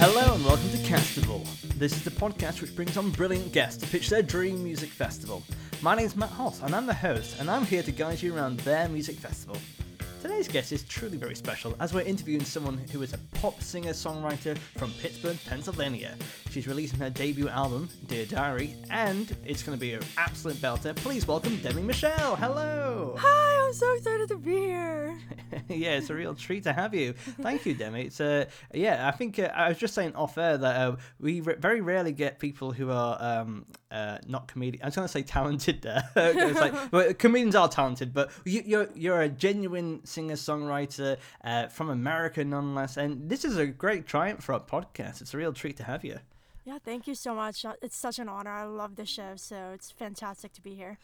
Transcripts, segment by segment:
Hello and welcome to Castival. This is the podcast which brings on brilliant guests to pitch their dream music festival. My name is Matt Hoss and I'm the host, and I'm here to guide you around their music festival. Today's guest is truly very special as we're interviewing someone who is a pop singer songwriter from Pittsburgh, Pennsylvania. She's releasing her debut album, Dear Diary, and it's going to be an absolute belter. Please welcome Demi Michelle. Hello. Hi, I'm so excited to be here. yeah, it's a real treat to have you. Thank you, Demi. It's uh, yeah, I think uh, I was just saying off air that uh, we re- very rarely get people who are um, uh, not comedian. I was going to say talented there. it's like well, comedians are talented, but you, you're you're a genuine singer songwriter uh, from America, nonetheless. And this is a great triumph for our podcast. It's a real treat to have you. Yeah, thank you so much. Uh, It's such an honor. I love the show, so it's fantastic to be here.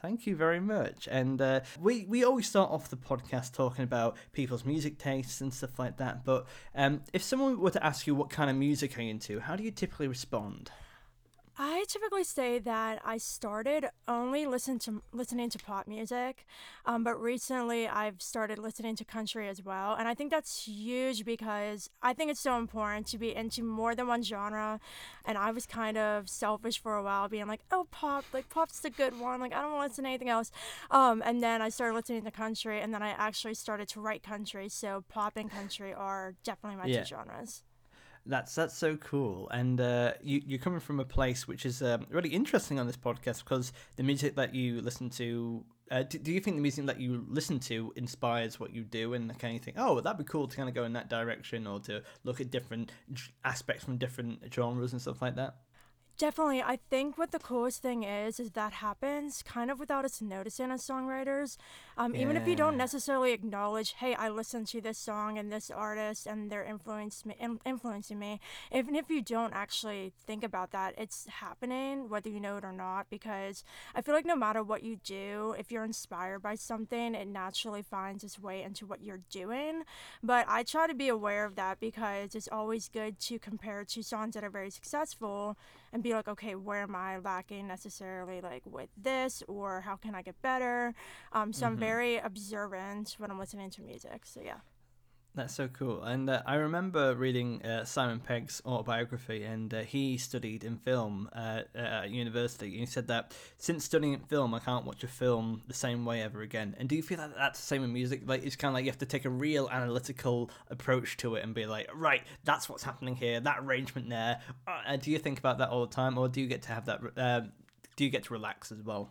Thank you very much. And uh, we we always start off the podcast talking about people's music tastes and stuff like that. But um, if someone were to ask you what kind of music are you into, how do you typically respond? I typically say that I started only listen to listening to pop music, um, but recently I've started listening to country as well, and I think that's huge because I think it's so important to be into more than one genre. And I was kind of selfish for a while, being like, "Oh, pop, like pop's the good one. Like I don't want to listen to anything else." Um, and then I started listening to country, and then I actually started to write country. So pop and country are definitely my Yeah. two genres. That's that's so cool, and uh, you you're coming from a place which is um, really interesting on this podcast because the music that you listen to. Uh, do, do you think the music that you listen to inspires what you do, and kind of think, oh, that'd be cool to kind of go in that direction, or to look at different aspects from different genres and stuff like that? Definitely. I think what the coolest thing is, is that happens kind of without us noticing as songwriters. Um, Even if you don't necessarily acknowledge, hey, I listened to this song and this artist and they're influenced me, in- influencing me. Even if you don't actually think about that, it's happening, whether you know it or not, because I feel like no matter what you do, if you're inspired by something, it naturally finds its way into what you're doing. But I try to be aware of that because it's always good to compare two songs that are very successful and be like, okay, where am I lacking necessarily like with this, or how can I get better? Um, so I'm very observant when I'm listening to music. So yeah. That's so cool. And uh, I remember reading uh, Simon Pegg's autobiography, and uh, he studied in film at university. And he said that since studying film, I can't watch a film the same way ever again. And do you feel that that's the same in music? Like it's kind of like you have to take a real analytical approach to it and be like, right, that's what's happening here, that arrangement there. Uh, do you think about that all the time, or do you get to have that? Uh, do you get to relax as well?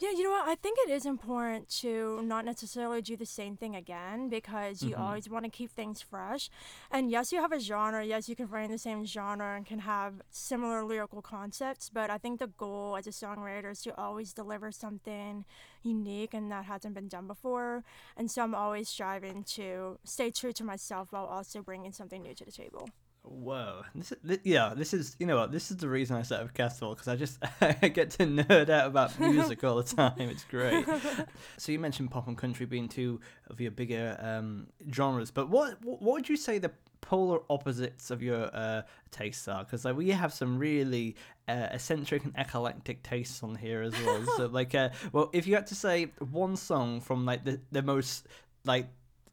Yeah, you know what? I think it is important to not necessarily do the same thing again because you mm-hmm. always want to keep things fresh. And yes, you have a genre. Yes, you can write in the same genre and can have similar lyrical concepts. But I think the goal as a songwriter is to always deliver something unique and that hasn't been done before. And so I'm always striving to stay true to myself while also bringing something new to the table. Whoa, this is, thi- yeah, this is you know what this is the reason I set up Castival because I just I get to nerd out about music all the time. It's great. so you mentioned pop and country being two of your bigger um, genres, but what what what would you say the polar opposites of your uh, tastes are? Because like we have some really uh, eccentric and eclectic tastes on here as well. so like, uh, well, if you had to say one song from like the the most like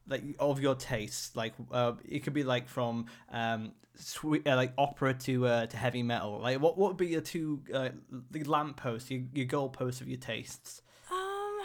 like of your tastes like uh, it could be like from um sweet uh, like opera to uh to heavy metal like what what would be your two uh, the lampposts your, your goalposts of your tastes Um,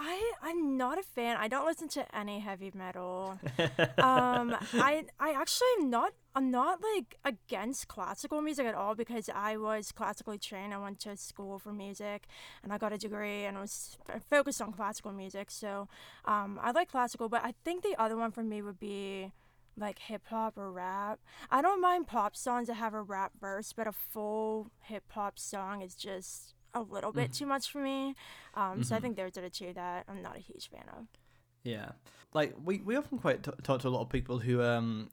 I I'm not a fan. I don't listen to any heavy metal. um, I I actually am not I'm not like against classical music at all because I was classically trained. I went to school for music and I got a degree and I was focused on classical music. So, um, I like classical, but I think the other one for me would be like hip hop or rap. I don't mind pop songs that have a rap verse, but a full hip hop song is just a little bit too much for me. Um, So I think those are the two that I'm not a huge fan of. yeah like we, we often quite t- talk to a lot of people who um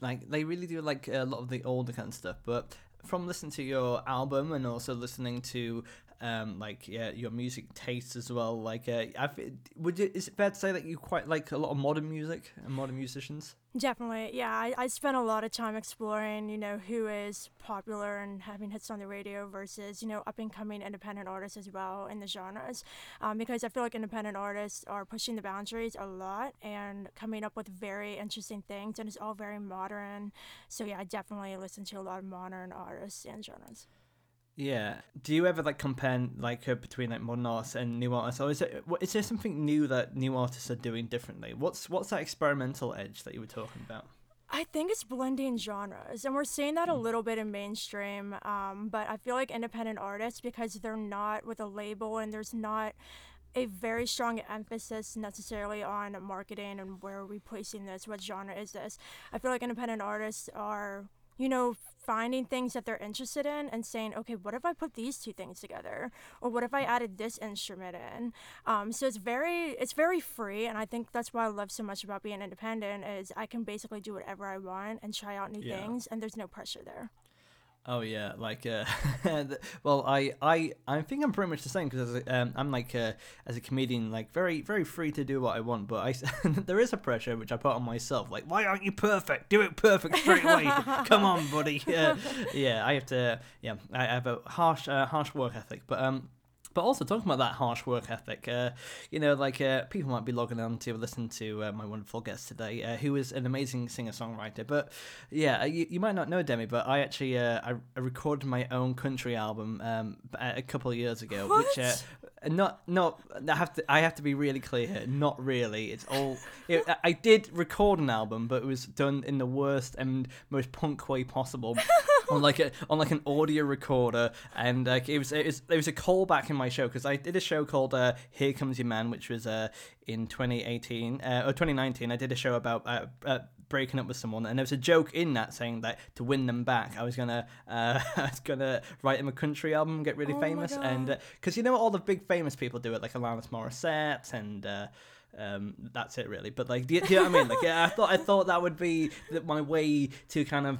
like they really do like a lot of the older kind of stuff but from listening to your album and also listening to um like yeah your music tastes as well like uh I've, would you is it fair to say that you quite like a lot of modern music and modern musicians Definitely, yeah. I, I spent a lot of time exploring, you know, who is popular and having hits on the radio versus, you know, up and coming independent artists as well in the genres. Um, because I feel like independent artists are pushing the boundaries a lot and coming up with very interesting things, and it's all very modern. So, yeah, I definitely listen to a lot of modern artists and genres. Yeah. Do you ever like compare like uh, between like modern artists and new artists, or is it is there something new that new artists are doing differently? What's what's that experimental edge that you were talking about? I think it's blending genres, and we're seeing that a mm. little bit in mainstream. Um, but I feel like independent artists because they're not with a label, and there's not a very strong emphasis necessarily on marketing and where are we placing this, what genre is this. I feel like independent artists are you know, finding things that they're interested in and saying, okay, what if I put these two things together, or what if I added this instrument in? Um, so it's very, it's very free, and I think that's why I love so much about being independent is I can basically do whatever I want and try out new yeah. things, and there's no pressure there. Oh yeah, like uh, well, I I I think I'm pretty much the same because um, I'm like uh, as a comedian, like very very free to do what I want, but I there is a pressure which I put on myself, like why aren't you perfect? Do it perfect straight away. Come on, buddy. Uh, yeah, I have to. Yeah, I have a harsh uh, harsh work ethic, but um but also talking about that harsh work ethic, uh, you know, like uh, people might be logging on to listen to uh, my wonderful guest today, uh, who is an amazing singer songwriter. But yeah, uh, you, you might not know Demi, but I actually uh, I, I, recorded my own country album um, a couple of years ago, what? which not not I have to I have to be really clear here. Not really. It's all. It, I did record an album, but it was done in the worst and most punk way possible. on like a on like an audio recorder, and like it was it was, it was a callback in my show because I did a show called uh, "Here Comes Your Man," which was uh, in 2018 uh, or 2019. I did a show about uh, uh, breaking up with someone, and there was a joke in that saying that to win them back, I was gonna uh, I was gonna write them a country album, get really oh famous, and because uh, you know what all the big famous people do it, like Alanis Morissette and. Uh, um, that's it really, but like, do you, do you know what I mean? Like, yeah, I thought I thought that would be my way to kind of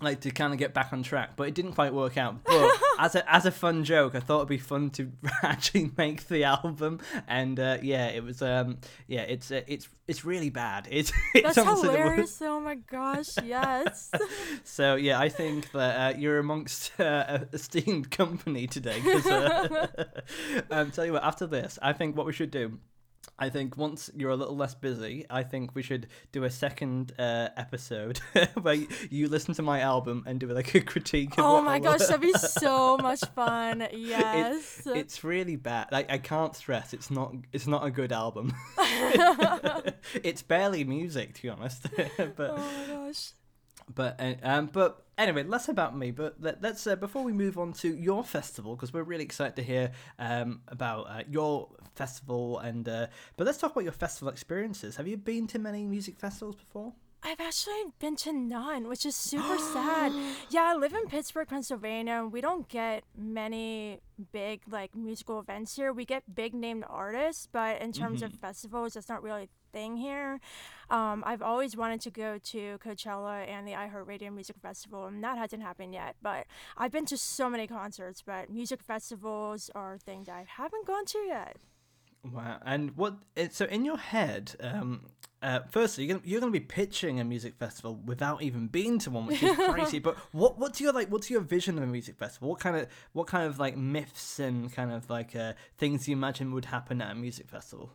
like to kind of get back on track, but it didn't quite work out. But as a as a fun joke, I thought it'd be fun to actually make the album, and uh, yeah, it was. Um, yeah, it's uh, it's it's really bad. It's, it's that's hilarious. Oh my gosh, yes. so yeah, I think that uh, you're amongst uh, esteemed company today. Cause, uh, um, tell you what, after this, I think what we should do I think once you're a little less busy, I think we should do a second uh, episode where you listen to my album and do like a critique. oh my gosh, that'd be so much fun! Yes, it, it's really bad. Like I can't stress, it's not. It's not a good album. it's barely music, to be honest. but oh my gosh. But uh, um, but anyway, less about me. But let, us uh, before we move on to your festival, because we're really excited to hear um about uh, your festival and uh, but let's talk about your festival experiences. Have you been to many music festivals before? I've actually been to none, which is super sad. Yeah, I live in Pittsburgh, Pennsylvania. We don't get many big like musical events here. We get big named artists, but in terms mm-hmm. of festivals, that's not really thing here. Um, I've always wanted to go to Coachella and the iHeartRadio Music Festival, and that hasn't happened yet. But I've been to so many concerts, but music festivals are things I haven't gone to yet. Wow. And what? So in your head, um, uh, firstly, you're gonna, you're gonna be pitching a music festival without even being to one, which is crazy. but what what's your like? What's your vision of a music festival? What kind of what kind of like myths and kind of like uh, things you imagine would happen at a music festival?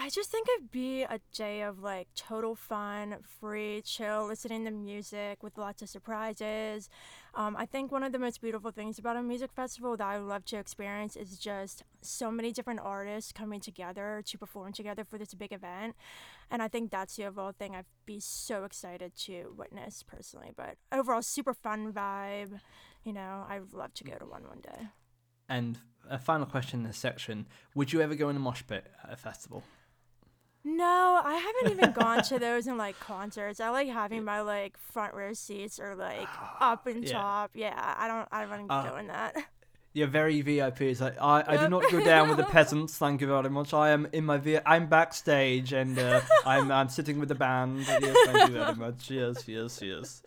I just think it'd be a day of like total fun, free, chill, listening to music with lots of surprises. Um, I think one of the most beautiful things about a music festival that I would love to experience is just so many different artists coming together to perform together for this big event. And I think that's the overall thing I'd be so excited to witness personally. But overall, super fun vibe. You know, I would love to go to one one day. And a final question in this section Would you ever go in a mosh pit at a festival? No, I haven't even gone to those in like concerts. I like having my like front row seats or like up and yeah. top. Yeah, I don't. I don't uh, go in that. You're very VIP. It's like I, I do not go down with the peasants. Thank you very much. I am in my V. I'm backstage and uh, I'm I'm sitting with the band. Yes, thank you very much. Yes, yes, yes.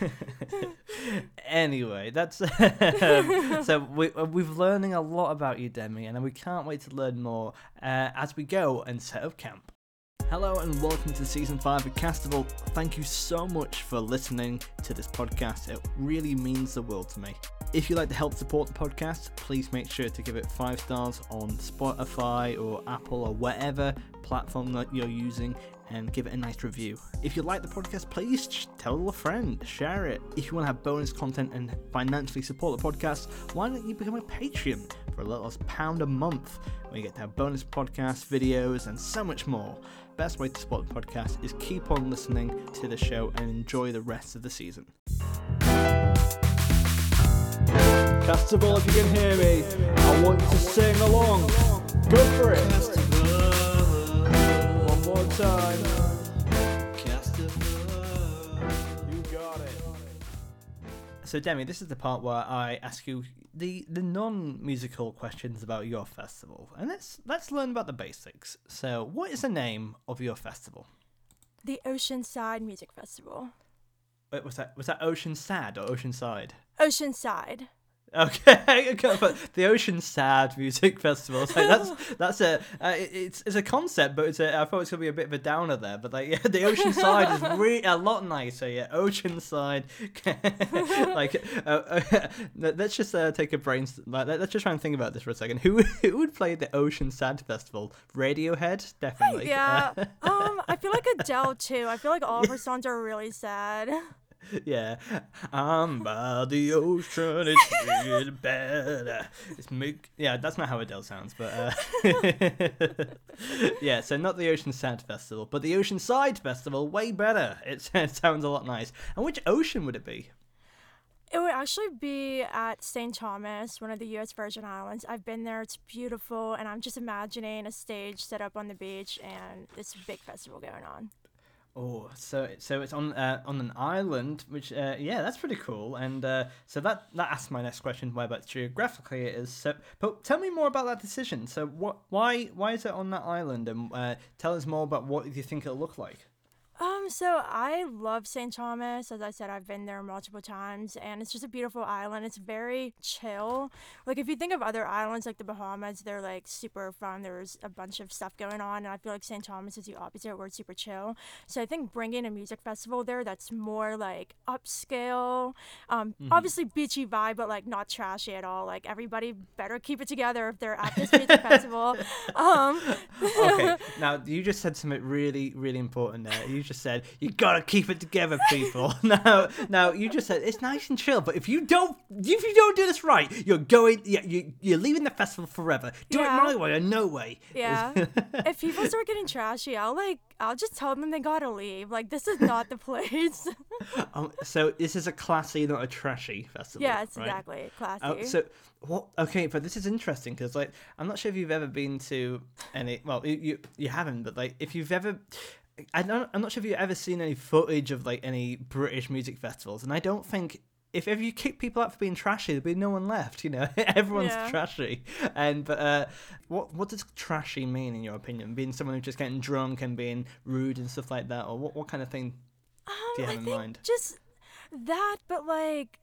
anyway, that's um, so we uh, we've learning a lot about you, Demi, and we can't wait to learn more uh, as we go and set up camp. Hello and welcome to season five of Castival. Thank you so much for listening to this podcast. It really means the world to me. If you'd like to help support the podcast, please make sure to give it five stars on Spotify or Apple or whatever platform that you're using and give it a nice review. If you like the podcast, please tell a friend, share it. If you want to have bonus content and financially support the podcast, why don't you become a Patreon for a little as pound a month, where you get to have bonus podcasts, videos, and so much more. Best way to support the podcast is keep on listening to the show and enjoy the rest of the season. Castival, if you can hear me, I want you to sing along. Go for it. One more time. You got it. So, Demi, this is the part where I ask you the the non-musical questions about your festival, and let's let's learn about the basics. So, what is the name of your festival? The Oceanside Music Festival. Wait, was that was that Ocean Sad or Oceanside? Oceanside. Okay, but the Ocean Sad Music Festival. So that's that's a uh, it- it's it's a concept, but it's a, I thought it was gonna be a bit of a downer there. But like, yeah, the Ocean Side is really a lot nicer. Yeah, Ocean Side. like, uh, uh, let's just uh, take a brain. Like, let- let's just try and think about this for a second. Who who would play the Ocean Sad Festival? Radiohead, definitely. Yeah. um, I feel like Adele too. I feel like all of her songs are really sad. yeah. I'm by the ocean, it's really bad. It's make yeah, that's not how Adele sounds, but uh, yeah. So not the Ocean Sound Festival, but the Ocean Side Festival, way better. It, sounds a lot nice. And which ocean would it be? It would actually be at St. Thomas, one of the U.S. Virgin Islands. I've been there. It's beautiful, and I'm just imagining a stage set up on the beach and this big festival going on. Oh, so so it's on uh, on an island, which uh, yeah, that's pretty cool. And uh, so that that asks my next question: whereabouts geographically it is. So, but tell me more about that decision. So, what why why is it on that island? And uh, tell us more about what you think it'll look like. Um, so I love St. Thomas. As I said, I've been there multiple times, and it's just a beautiful island. It's very chill. Like if you think of other islands like the Bahamas, they're like super fun. There's a bunch of stuff going on, and I feel like St. Thomas is the opposite, where it's super chill. So I think bringing a music festival there that's more like upscale, um, obviously beachy vibe, but like not trashy at all. Like everybody better keep it together if they're at this music festival. Um, okay, now you just said something really, really important there. You just said you gotta keep it together, people. now, now you just said it's nice and chill, but if you don't, if you don't do this right, you're going, you, you you're leaving the festival forever. Do Yeah. it my way or no way. Yeah. if people start getting trashy, I'll like I'll just tell them they gotta leave. Like this is not the place. Um, so this is a classy, not a trashy festival. yes, right? exactly. Classy. Oh, so what? Okay, but this is interesting because like I'm not sure if you've ever been to any. Well, you you, you haven't, but like if you've ever. I don't, I'm not sure if you've ever seen any footage of like any British music festivals, and I don't think if ever you kick people out for being trashy, there'd be no one left. You know, everyone's Yeah. trashy. And but uh, what what does trashy mean in your opinion? Being someone who's just getting drunk and being rude and stuff like that, or what what kind of thing? um, do you I have in think mind? just that, but like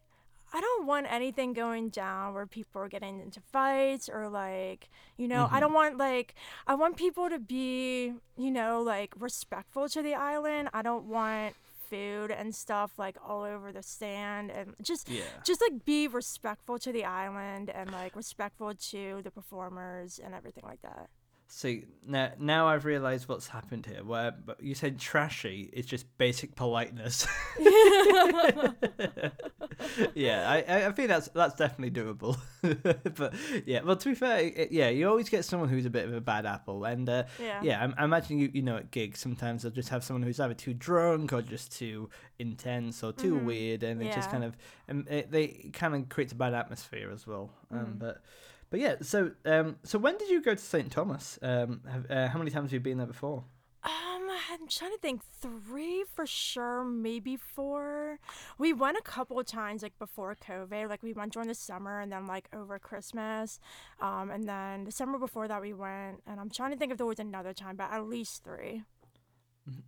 I don't want anything going down where people are getting into fights or like, you know, Mm-hmm. I don't want like I want people to be, you know, like respectful to the island. I don't want food and stuff like all over the sand and just Yeah. just like be respectful to the island and like respectful to the performers and everything like that. See now, now I've realised what's happened here. Where but you said trashy is just basic politeness. yeah, I, I think that's that's definitely doable. but yeah, well to be fair, it, yeah, you always get someone who's a bit of a bad apple, and uh, Yeah. yeah, I, I imagine you you know at gigs sometimes they'll just have someone who's either too drunk or just too intense or too weird, and it just kind of um, it, they kind of creates a bad atmosphere as well. Um, but. But yeah, so um, so when did you go to St Thomas? Um, have, uh, how many times have you been there before? Um, I'm trying to think. Three for sure, maybe four. We went a couple of times like before COVID. Like we went during the summer and then like over Christmas. Um, and then the summer before that we went. And I'm trying to think if there was another time, but at least three.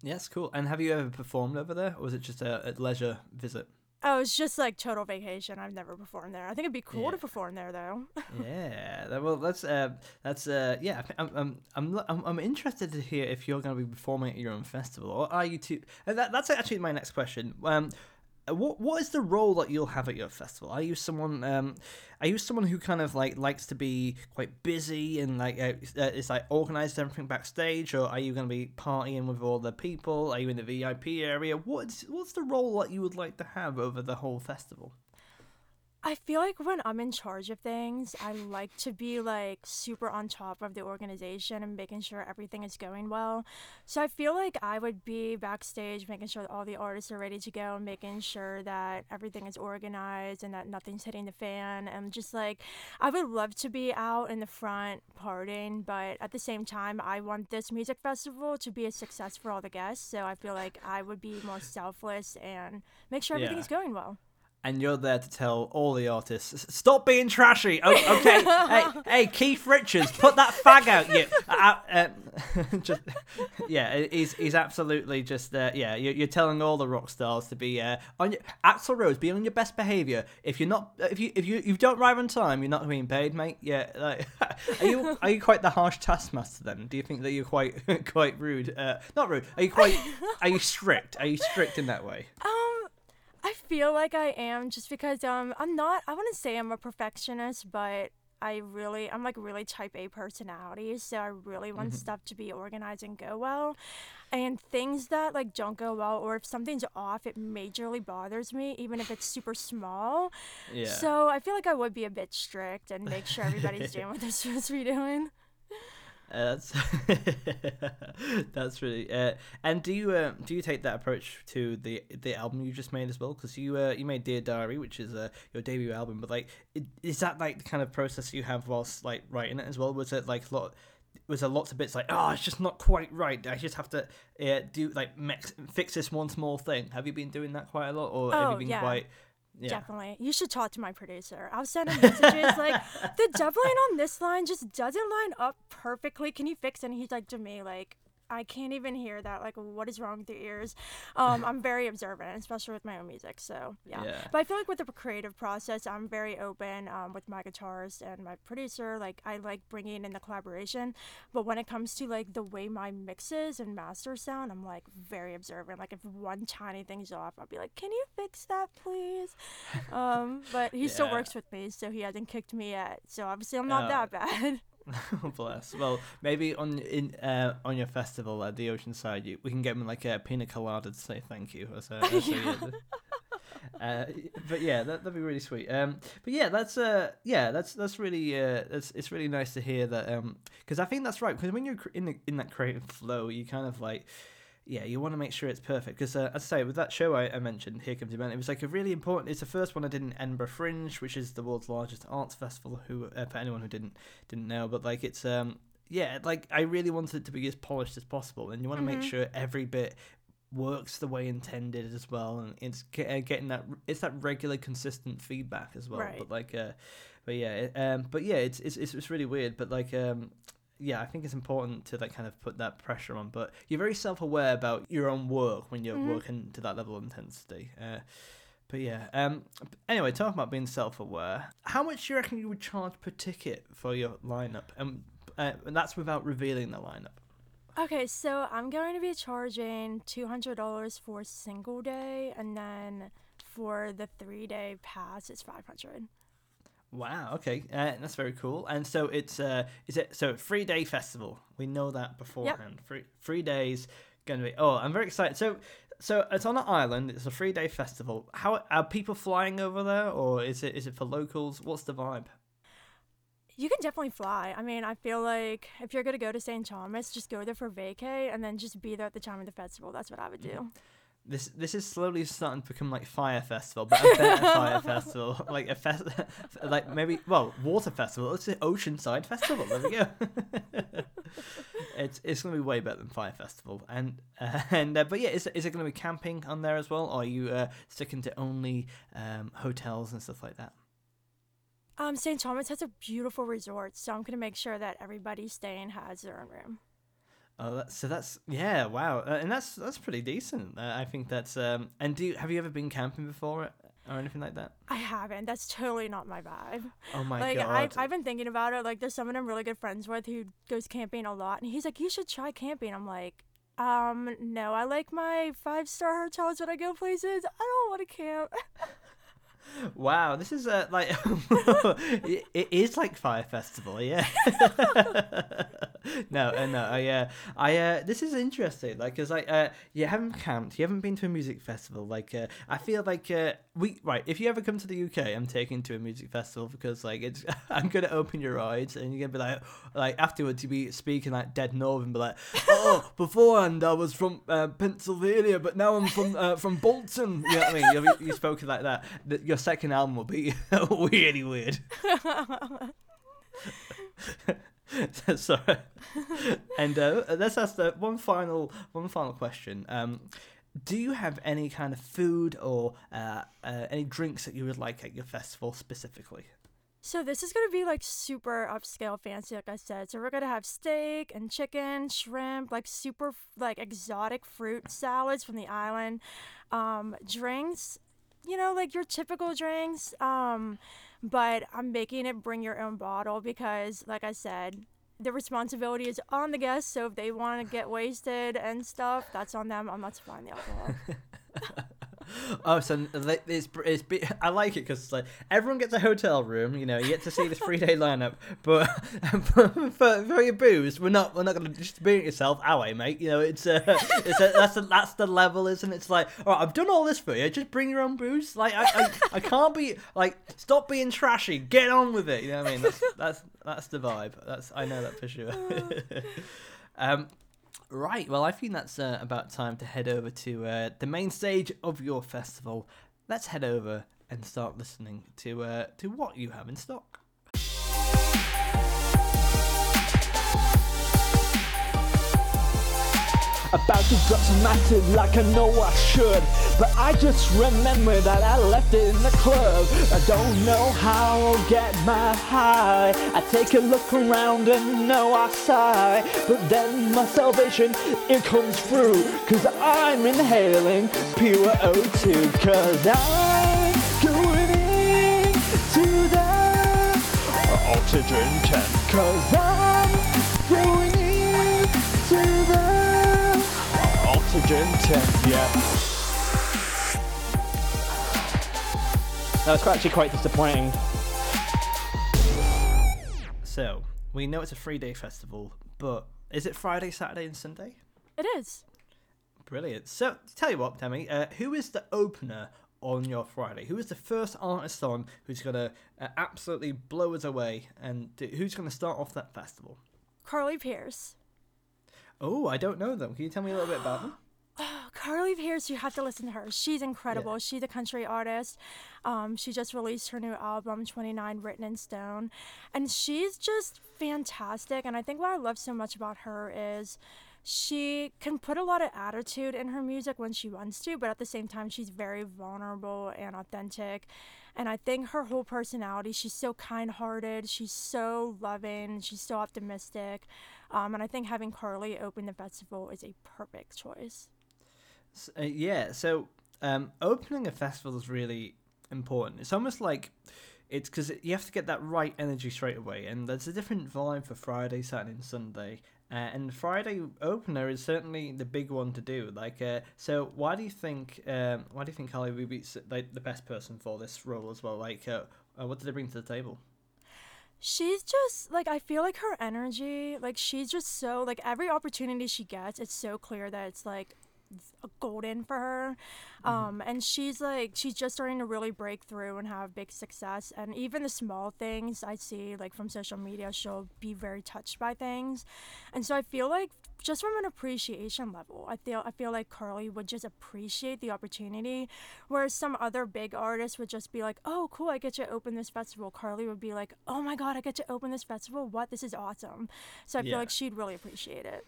Yes, cool. And have you ever performed over there, or was it just a, a leisure visit? Oh, it's just like total vacation. I've never performed there. I think it'd be cool Yeah. to perform there though. yeah. Well, that's uh, that's uh, yeah. I'm I'm I'm I'm, I'm interested to hear if you're going to be performing at your own festival, or are you too? And that, that's actually my next question. Um, what what is the role that you'll have at your festival? Are you someone um, are you someone who kind of like likes to be quite busy and like uh, uh, is like organized everything backstage, or are you going to be partying with all the people? Are you in the VIP area? What's what's the role that you would like to have over the whole festival? I feel like when I'm in charge of things, I like to be like super on top of the organization and making sure everything is going well. So I feel like I would be backstage making sure that all the artists are ready to go and making sure that everything is organized and that nothing's hitting the fan. And just like, I would love to be out in the front partying, but at the same time, I want this music festival to be a success for all the guests. So I feel like I would be more selfless and make sure everything Yeah. is going well. And you're there to tell all the artists, stop being trashy. Oh, okay, hey, hey, Keith Richards, put that fag out. You, uh, uh, just, yeah, he's he's absolutely just, uh, yeah. You're, you're telling all the rock stars to be uh, on your Axl Rose, be on your best behavior. If you're not, if you if you if you don't arrive on time, you're not being paid, mate. Yeah, like, are you are you quite the harsh taskmaster then? Do you think that you're quite quite rude? Uh, not rude. Are you quite? Are you strict? Are you strict in that way? Um, I feel like I am just because um I'm not I wouldn't say I'm a perfectionist, but I really I'm like really type A personality, so I really want stuff to be organized and go well. And things that like don't go well or if something's off, it majorly bothers me, even if it's super small. Yeah. So I feel like I would be a bit strict and make sure everybody's doing what they're supposed to be doing. Uh, that's that's really. Uh, and do you uh, do you take that approach to the the album you just made as well? Because you uh, you made Dear Diary, which is uh, your debut album, but like, i- is that like the kind of process you have whilst like writing it as well? Was it like a lot? Was there lots of bits like, oh, it's just not quite right. I just have to uh, do like mix, fix this one small thing. Have you been doing that quite a lot, or have Oh, you been yeah. quite? Yeah. Definitely. You should talk to my producer. I'll send him messages like the doubling on this line just doesn't line up perfectly. Can you fix it? And he's like to me, like, I can't even hear that. Like, what is wrong with your ears? Um, I'm very observant, especially with my own music. So yeah. Yeah. But I feel like with the creative process, I'm very open um, with my guitarist and my producer. Like, I like bringing in the collaboration. But when it comes to like the way my mixes and masters sound, I'm like very observant. Like, if one tiny thing's off, I'll be like, "Can you fix that, please?" um, but he still works with me, so he hasn't kicked me yet. So obviously, I'm not Oh. that bad. Bless. Well, maybe on in uh, on your festival at the Oceanside, you, we can get him like a pina colada to say thank you. As a, as a, uh, but yeah, that that'd be really sweet. Um, but yeah, that's uh, yeah, that's that's really uh, that's it's really nice to hear that. Um, because I think that's right. Because when you're in the, in that creative flow, you kind of like. Yeah, you want to make sure it's perfect because, uh, as I say, with that show I, I mentioned, Here Comes the Man, it was like a really important. It's the first one I did in Edinburgh Fringe, which is the world's largest arts festival. Who, uh, for anyone who didn't didn't know, but like it's um yeah, like I really wanted it to be as polished as possible, and you want to make Mhm. sure every bit works the way intended as well, and it's uh, getting that it's that regular, consistent feedback as well. Right. But like, uh, but yeah, um, but yeah, it's it's it's it's really weird, but like um. Yeah, I think it's important to like kind of put that pressure on, but you're very self-aware about your own work when you're Mhm. working to that level of intensity. Uh, but yeah. Um. Anyway, talking about being self-aware, how much do you reckon you would charge per ticket for your lineup? Um, uh, and that's without revealing the lineup. Okay, so I'm going to be charging two hundred dollars for a single day, and then for the three day pass, it's five hundred. Wow. Okay. Uh, that's very cool. And so it's uh, is it so three day festival? We know that beforehand. Three three days. Going to be. Oh, I'm very excited. So. So it's on an island. It's a three-day festival. How are people flying over there, or is it is it for locals? What's the vibe? You can definitely fly. I mean, I feel like if you're gonna go to St. Thomas, just go there for vacay and then just be there at the time of the festival. That's what I would do. This this is slowly starting to become like Fire Festival, but a better Fire Festival, like a fest, like maybe well Water Festival. It's an Oceanside Festival. There we go. it's it's gonna be way better than Fire Festival, and uh, and uh, but yeah, is is it gonna be camping on there as well, or are you uh, sticking to only um, hotels and stuff like that? Um, St. Thomas has a beautiful resort, so I'm gonna make sure that everybody staying has their own room. Oh, that, so that's yeah, wow, uh, and that's that's pretty decent. Uh, I think that's um. And do you, have you ever been camping before? or anything like that? I haven't. That's totally not my vibe. Oh my like god! I've, I've been thinking about it. Like there's someone I'm really good friends with who goes camping a lot, and he's like, you should try camping. I'm like, um, no, I like my five star hotels when I go places. I don't want to camp. Wow, this is uh, like it, it is like Fire Festival, yeah. no, uh, no, I, uh, I, uh, this is interesting. Like, cause like, uh, you haven't camped, you haven't been to a music festival. Like, uh, I feel like, uh, we right. If you ever come to the UK, I'm taking to a music festival because like it's, I'm gonna open your eyes and you're gonna be like, like afterwards you be speaking like dead Northern, be like, oh, beforehand I was from uh, Pennsylvania, but now I'm from uh, from Bolton. You know what I mean? You, you spoken like that. Your second album will be really weird. Sorry. And uh, let's ask the one final one final question. Um, do you have any kind of food or uh, uh, any drinks that you would like at your festival specifically? So this is gonna be like super upscale fancy, like I said. So we're gonna have steak and chicken, shrimp, like super like exotic fruit salads from the island, um, drinks, you know, like your typical drinks. Um, but I'm making it bring your own bottle because, like I said, the responsibility is on the guests. So if they want to get wasted and stuff, that's on them. I'm not supplying the alcohol. Oh, so it's, it's, I like it because like everyone gets a hotel room. You know, you get to see this three day lineup, but for, for your booze, we're not we're not going to distribute yourself, are we, mate? You know, it's uh, it's a, that's a, that's the level, isn't it? It's like, all right, I've done all this for you. Just bring your own booze. Like, I, I, I can't be like, stop being trashy. Get on with it. You know what I mean? That's that's that's the vibe. That's I know that for sure. um, Right, well, I think that's uh, about time to head over to uh, the main stage of your festival. Let's head over and start listening to uh, to what you have in stock. To drop some acid like I know I should. But I just remember that I left it in the club. I don't know how I'll get my high. I take a look around and know I sigh. But then my salvation, it comes through. Cause I'm inhaling pure O2 Cause I'm going into the oxygen tank Cause I'm 110, yeah. That was actually quite disappointing. So, we know it's a three day festival, but is it Friday, Saturday, and Sunday? It is. Brilliant. So, tell you what, Demi, uh, who is the opener on your Friday? Who is the first artist on who's going to uh, absolutely blow us away and do, who's going to start off that festival? Carly Pearce. Oh, I don't know them. Can you tell me a little bit about them? Oh, Carly Pearce, you have to listen to her. She's incredible. Yeah. She's a country artist. Um, she just released her new album, 29 Written in Stone. And she's just fantastic. And I think what I love so much about her is she can put a lot of attitude in her music when she wants to, but at the same time, she's very vulnerable and authentic. And I think her whole personality, she's so kind hearted, she's so loving, she's so optimistic. Um, and I think having Carly open the festival is a perfect choice. Uh, yeah, so um, opening a festival is really important. It's almost like it's because you have to get that right energy straight away, and there's a different vibe for Friday, Saturday, and Sunday. Uh, and Friday opener is certainly the big one to do. Like, uh, so why do you think? Um, why do you think Carly would be like the best person for this role as well? Like, uh, uh what did they bring to the table? she's just like I feel like her energy, like she's just so like every opportunity she gets, it's so clear that it's like golden for her. Mm-hmm. Um, and she's like she's just starting to really break through and have big success. And even the small things I see like from social media, she'll be very touched by things. And so I feel like just from an appreciation level, I feel I feel like Carly would just appreciate the opportunity, whereas some other big artists would just be like, "Oh, cool, I get to open this festival." Carly would be like, "Oh my god, I get to open this festival! What? This is awesome!" So I feel like she'd really appreciate it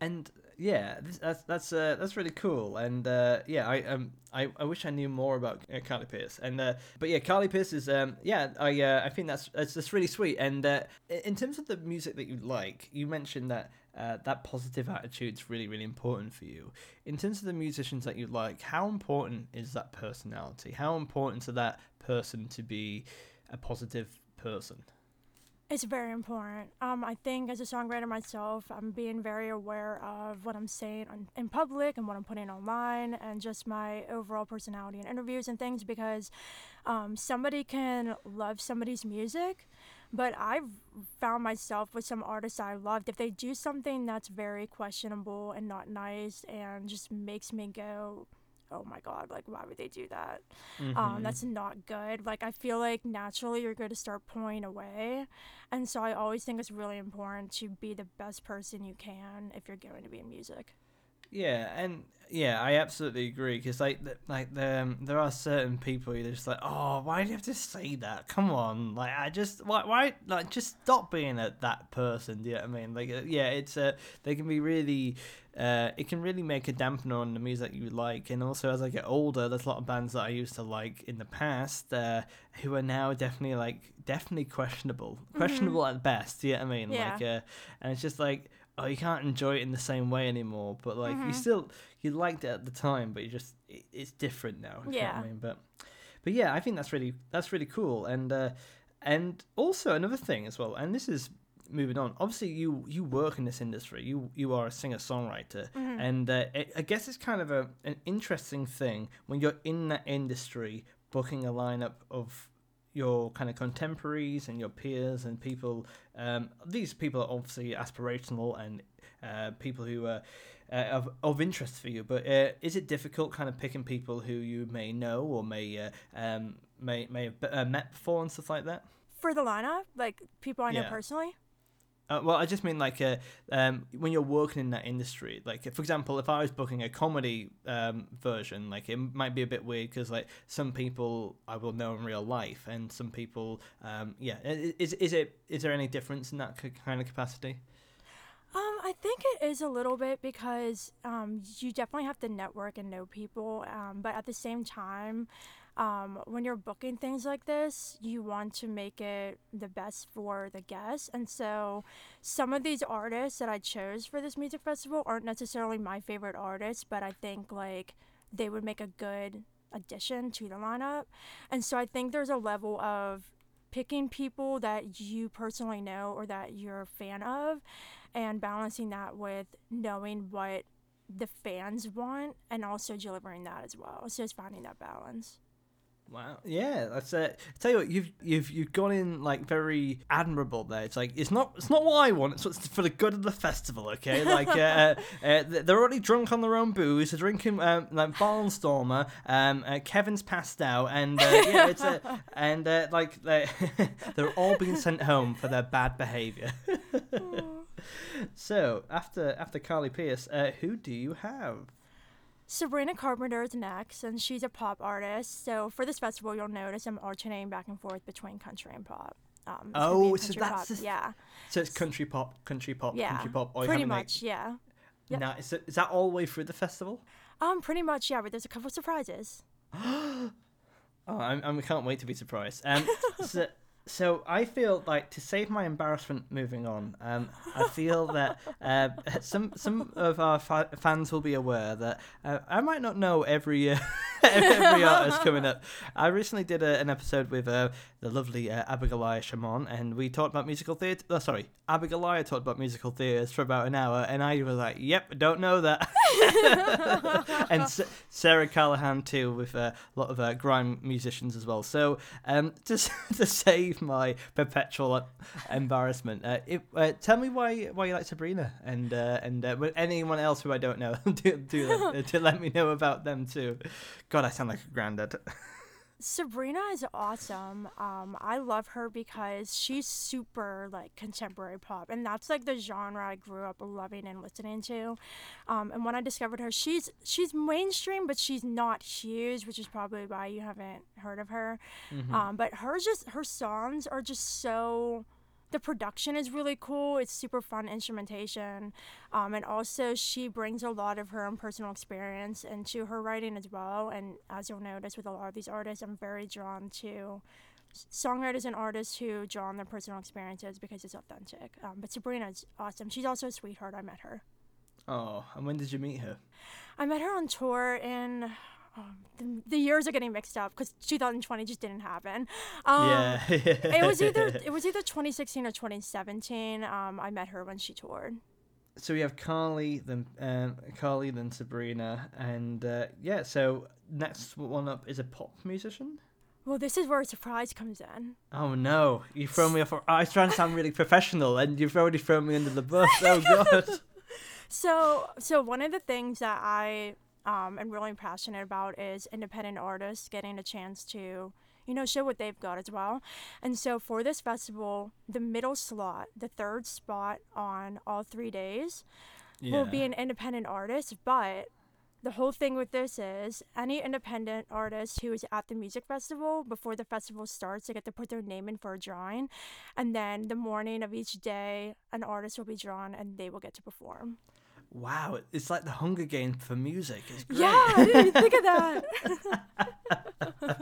and yeah, this, that's that's uh, that's really cool. And uh, yeah, I um I, I wish I knew more about uh, Carly Pearce. And uh, but yeah, Carly Pearce is um yeah I uh, I think that's that's, that's really sweet. And uh, in terms of the music that you like, you mentioned that uh, that positive attitude is really, really important for you. In terms of the musicians that you like, how important is that personality? How important to that person to be a positive person? It's very important. Um, I think as a songwriter myself, I'm being very aware of what I'm saying on, in public and what I'm putting online, and just my overall personality in interviews and things. Because um, somebody can love somebody's music, but I've found myself with some artists I loved. If they do something that's very questionable and not nice, and just makes me go, oh my god like why would they do that? Mm-hmm. um that's not good. Like i feel like naturally you're going to start pulling away. And so i always think it's really important to be the best person you can if you're going to be in music yeah, and yeah, I absolutely agree because like like the, um, there are certain people you're just like, oh, why do you have to say that? Come on, like I just why why like just stop being a, that person. Do you know what I mean? Like uh, yeah, it's uh, they can be really. Uh, it can really make a dampener on the music you like, and also as I get older, there's a lot of bands that I used to like in the past uh, who are now definitely like definitely questionable, mm-hmm. questionable at best. Do you know what I mean? Yeah. Like, uh, and it's just like oh you can't enjoy it in the same way anymore but like mm-hmm. you still you liked it at the time but you just it, it's different now yeah I mean but but yeah I think that's really that's really cool and uh and also another thing as well and this is moving on obviously you you work in this industry you you are a singer songwriter mm-hmm. and uh, it, i guess it's kind of a an interesting thing when you're in that industry booking a lineup of your kind of contemporaries and your peers and people. Um, these people are obviously aspirational and uh, people who are uh, of, of interest for you. But uh, is it difficult, kind of picking people who you may know or may uh, um, may may have uh, met before and stuff like that? For the lineup, like people I know yeah. personally. Uh, well, I just mean like uh, um, when you're working in that industry. Like, for example, if I was booking a comedy um, version, like it might be a bit weird because like some people I will know in real life, and some people, um, yeah. Is is it is there any difference in that kind of capacity? Um, I think it is a little bit because um, you definitely have to network and know people, um, but at the same time, um, when you're booking things like this, you want to make it the best for the guests. And so, some of these artists that I chose for this music festival aren't necessarily my favorite artists, but I think like they would make a good addition to the lineup. And so, I think there's a level of picking people that you personally know or that you're a fan of and balancing that with knowing what the fans want and also delivering that as well. So it's finding that balance. Wow. Yeah, that's it. I tell you what, you've you've you've gone in like very admirable there. It's like it's not it's not what I want. It's what's for the good of the festival. Okay, like uh, uh, uh they're already drunk on their own booze. They're drinking um, like Barnstormer. Um, uh, Kevin's passed out, and uh, yeah, it's uh, and like they they're all being sent home for their bad behavior. so after after Carly Pearce, who do you have? Sabrina Carpenter is next, and she's a pop artist. So for this festival, you'll notice I'm alternating back and forth between country and pop. Um, oh, so that's pop. yeah. So it's country pop, country pop, yeah, country pop. Yeah, pretty much, yeah. Yep. Now, is, it, is that all the way through the festival? Um, pretty much, yeah. But there's a couple of surprises. oh, I'm, I'm, I can't wait to be surprised. Um, so, so I feel like to save my embarrassment moving on, um, I feel that uh, some some of our fa- fans will be aware that uh, I might not know every uh, every artist coming up. I recently did a, an episode with uh, the lovely uh, Abigail Shamon, and we talked about musical theatre. Oh, sorry, Abigail talked about musical theatres for about an hour, and I was like, "Yep, don't know that." and S- Sarah Callahan too, with uh, a lot of uh, grime musicians as well. So um, just to save my perpetual embarrassment, uh, uh, tell me why why you like Sabrina, and uh, and uh, anyone else who I don't know, do, do to let me know about them too. God, I sound like a granddad. Sabrina is awesome. Um, I love her because she's super like contemporary pop, and that's like the genre I grew up loving and listening to. Um, and when I discovered her, she's she's mainstream, but she's not huge, which is probably why you haven't heard of her. Mm-hmm. Um, but her just her songs are just so the production is really cool. It's super fun instrumentation. Um, and also, she brings a lot of her own personal experience into her writing as well. And as you'll notice with a lot of these artists, I'm very drawn to songwriters and artists who draw on their personal experiences because it's authentic. Um, but Sabrina's awesome. She's also a sweetheart. I met her. Oh, and when did you meet her? I met her on tour in. Um, the, the years are getting mixed up because 2020 just didn't happen. Um, yeah. it was either it was either 2016 or 2017. Um, I met her when she toured. so we have Carly, then um, Carly, then Sabrina, and uh, yeah. So next one up is a pop musician. Well, this is where a surprise comes in. Oh no, you throw me off. I was trying to sound really professional, and you've already thrown me under the bus. Oh god. So, so one of the things that I um, am really passionate about is independent artists getting a chance to, you know, show what they've got as well. And so for this festival, the middle slot, the third spot on all three days, will be an independent artist. But the whole thing with this is any independent artist who is at the music festival before the festival starts, they get to put their name in for a drawing. And then the morning of each day, an artist will be drawn and they will get to perform. Wow, it's like the Hunger Games for music. It's great. Yeah, I didn't even think of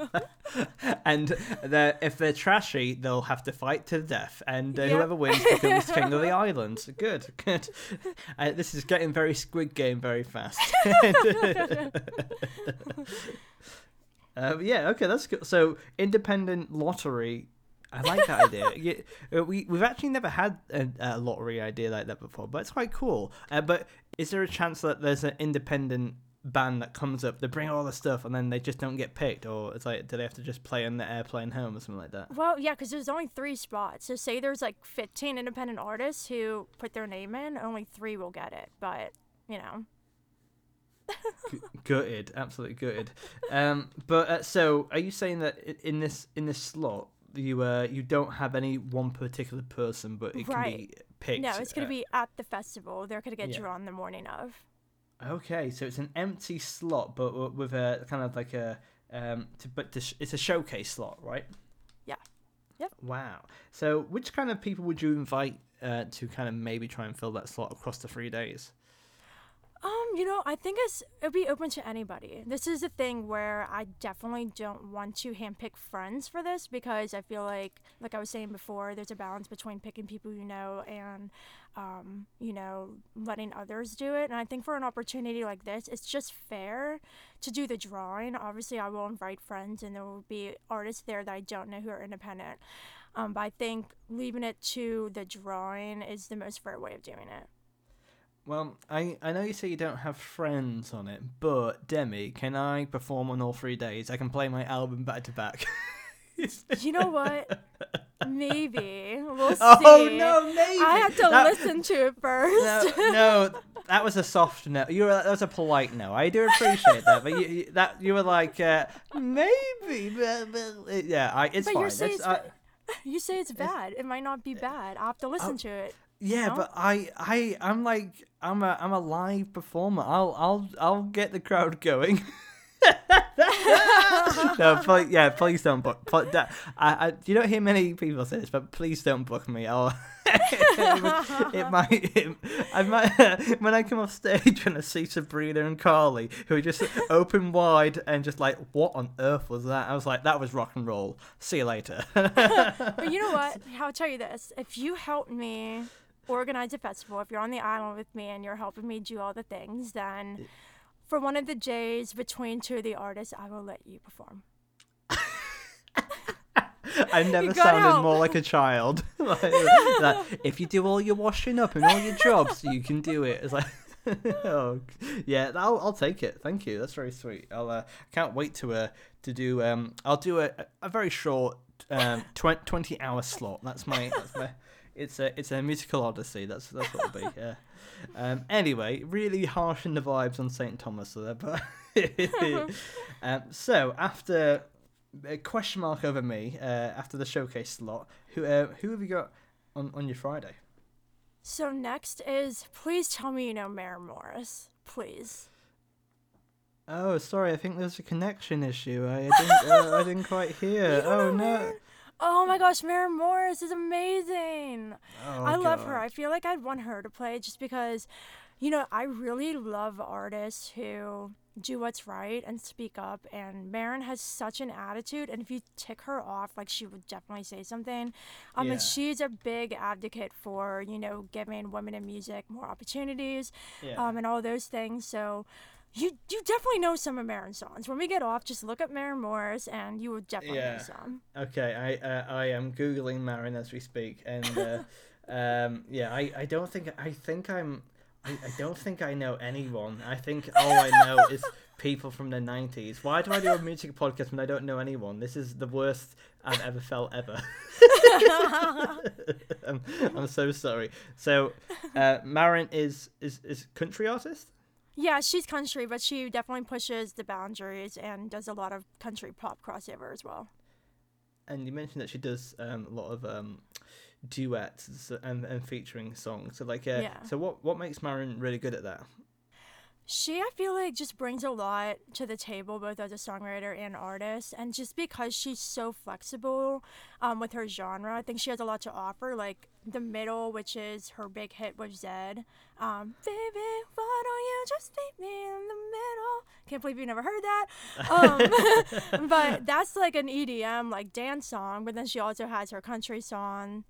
that. and they're, if they're trashy, they'll have to fight to the death, and uh, Yep. whoever wins becomes king of the island. Good, good. Uh, this is getting very Squid Game very fast. um, yeah, okay, that's good. So independent lottery. I like that idea. Yeah, uh, we we've actually never had a, a lottery idea like that before, but it's quite cool. Uh, but is there a chance that there's an independent band that comes up, they bring all the stuff, and then they just don't get picked, or it's like, do they have to just play on the airplane home or something like that? well, yeah, because there's only three spots. So say there's like 15 independent artists who put their name in, only three will get it. But you know, G- gutted, absolutely gutted. Um, but uh, so, are you saying that in this in this slot, you uh you don't have any one particular person, but it can be Right. picked? no, it's gonna uh, be at the festival. They're gonna get yeah. drawn the morning of. Okay, so it's an empty slot, but with a kind of like a um, to, but to sh- it's a showcase slot, right? Yeah. Yep. Wow. So, which kind of people would you invite uh, to kind of maybe try and fill that slot across the three days? Um, you know, I think it's it'd be open to anybody. This is a thing where I definitely don't want to handpick friends for this because I feel like, like I was saying before, there's a balance between picking people you know and, um, you know, letting others do it. And I think for an opportunity like this, it's just fair to do the drawing. Obviously, I will invite friends, and there will be artists there that I don't know who are independent. Um, but I think leaving it to the drawing is the most fair way of doing it. Well, I, I know you say you don't have friends on it, but Demi, can I perform on all three days? I can play my album back to back. You know what? Maybe we'll see. Oh no, maybe. I had to That- listen to it first. No, no, that was a soft no. You were that was a polite no. I do appreciate that, but you, you that you were like uh, maybe, but, but, yeah, I, it's But fine. you're saying It's, I- you say it's bad. It might not be bad. I have to listen to it. yeah, know? but I, I, I'm like, I'm a, I'm a live performer. I'll, I'll, I'll get the crowd going. no, please, yeah, please don't book. pl- da- I, I, you don't hear many people say this, but please don't book me. I'll, it, it might, it, I might, when I come off stage and I see Sabrina and Carly, who are just open wide and just like, what on earth was that? I was like, that was rock and roll. See you later. But you know what? I'll tell you this: if you help me organize a festival, if you're on the island with me and you're helping me do all the things, then for one of the days between two of the artists, I will let you perform. I've never sounded help. more like a child. like, like, if you do all your washing up and all your jobs, you can do it. It's like, oh, yeah, I'll, I'll take it. Thank you. That's very sweet. I'll uh, can't wait to uh to do um I'll do a a very short um tw- twenty hour slot. That's my that's my. It's a it's a musical odyssey. That's that's what it'll be. Yeah. Um. Anyway, really harsh in the vibes on Saint Thomas there, but um. So after a question mark over me uh, after the showcase slot. Who uh, who have you got on, on your Friday? So next is please tell me you know Maren Morris, please. Oh, sorry, I think there's a connection issue. I didn't uh, I didn't quite hear. Oh no. Maren? Oh my gosh, Maren Morris is amazing. Oh, I love her. I feel like I'd want her to play just because, you know, I really love artists who do what's right and speak up. And Maren has such an attitude, and if you tick her off, like she would definitely say something. Um, Yeah. and she's a big advocate for you know giving women in music more opportunities, Yeah. um, and all those things. So. You, you definitely know some of Maren's songs. When we get off, just look up Maren Morris, and you will definitely Yeah. know some. Okay, I uh, I am googling Maren as we speak, and uh, um, yeah, I, I don't think I think I'm I, I don't think I know anyone. I think all I know is people from the nineties. Why do I do a music podcast when I don't know anyone? This is the worst I've ever felt ever. I'm, I'm so sorry. So, uh, Maren is is is country artist. Yeah, she's country, but she definitely pushes the boundaries and does a lot of country pop crossover as well. And you mentioned that she does um, a lot of um, duets and, and featuring songs. So like, uh, Yeah. so what what makes Maren really good at that? She, I feel like, just brings a lot to the table, both as a songwriter and artist. And just because she's so flexible um, with her genre, I think she has a lot to offer. Like The Middle, which is her big hit with Zedd. Um, Baby, why don't you just meet me in the middle? Can't believe you never heard that. Um, but that's like an EDM, like dance song. But then she also has her country song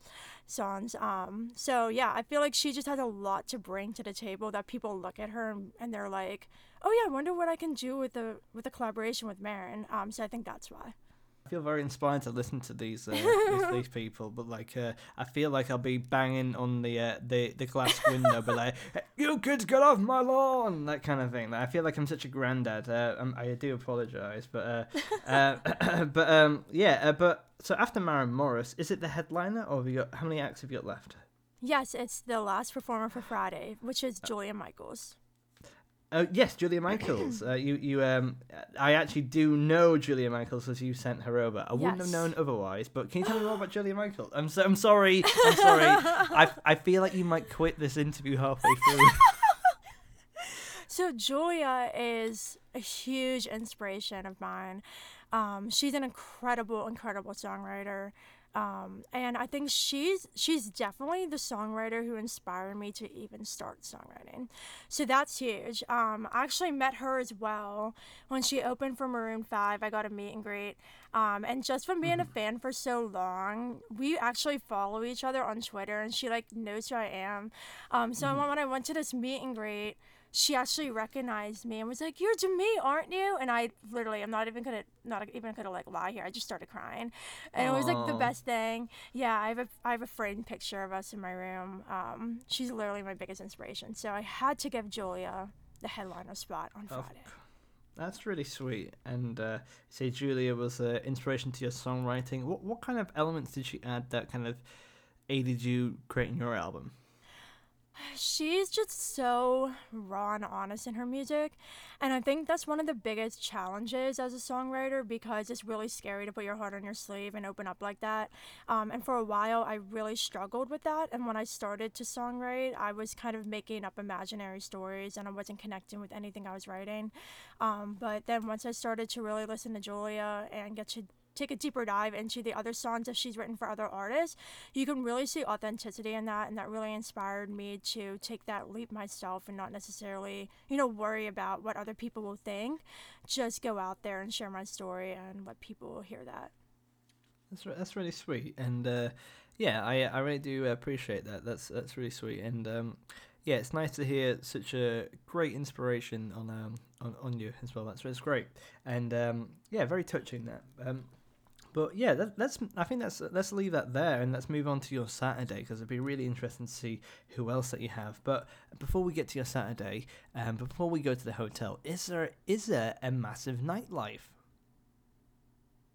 songs. Um, so yeah, I feel like she just has a lot to bring to the table that people look at her and, they're like, oh yeah, I wonder what I can do with a with a collaboration with Maren. Um, so I think that's why. I feel very inspired to listen to these uh, these, these people, but like uh, I feel like I'll be banging on the uh, the the glass window, but like "Hey, you kids get off my lawn, that kind of thing. Like, I feel like I'm such a granddad. Uh, um, I do apologize, but uh, uh, but um, yeah, uh, but so after Maren Morris, is it the headliner, or have you got how many acts have you got left? Yes, it's the last performer for Friday, which is Julia Michaels. Oh yes, Julia Michaels. Uh, you you um, I actually do know Julia Michaels as you sent her over. I wouldn't have known otherwise. But can you tell me more about Julia Michaels? I'm so I'm sorry. I'm sorry. I I feel like you might quit this interview halfway through. So Julia is a huge inspiration of mine. Um, she's an incredible, incredible songwriter. Um, and I think she's she's definitely the songwriter who inspired me to even start songwriting. So that's huge. Um, I actually met her as well when she opened for Maroon Five. I got a meet and greet, um, and just from being a fan for so long, we actually follow each other on Twitter, and she like knows who I am. Um, so when I went to this meet and greet, she actually recognized me and was like, "You're Demi, aren't you?" And I literally, I'm not even gonna, not even gonna like lie here. I just started crying, and it was like the best thing. Yeah, I have a, I have a framed picture of us in my room. Um, she's literally my biggest inspiration. So I had to give Julia the headliner spot on Of Friday. That's really sweet. And uh, say Julia was uh, inspiration to your songwriting. What what kind of elements did she add that kind of aided you creating your album? She's just so raw and honest in her music. And I think that's one of the biggest challenges as a songwriter because it's really scary to put your heart on your sleeve and open up like that. Um, and for a while, I really struggled with that. And when I started to songwrite, I was kind of making up imaginary stories and I wasn't connecting with anything I was writing. Um, but then once I started to really listen to Julia and get to take a deeper dive into the other songs that she's written for other artists, you can really see authenticity in that, and that really inspired me to take that leap myself and not necessarily, you know, worry about what other people will think. Just go out there and share my story and let people hear that. That's re- that's really sweet, and uh, yeah, I I really do appreciate that. That's that's really sweet, and um, yeah, it's nice to hear such a great inspiration on um on, on you as well. That's that's great, and um, yeah, very touching that. Um, but yeah, that, let's I think that's let's leave that there, and let's move on to your Saturday because it'd be really interesting to see who else that you have. But before we get to your Saturday, um, before we go to the hotel, is there is there a massive nightlife?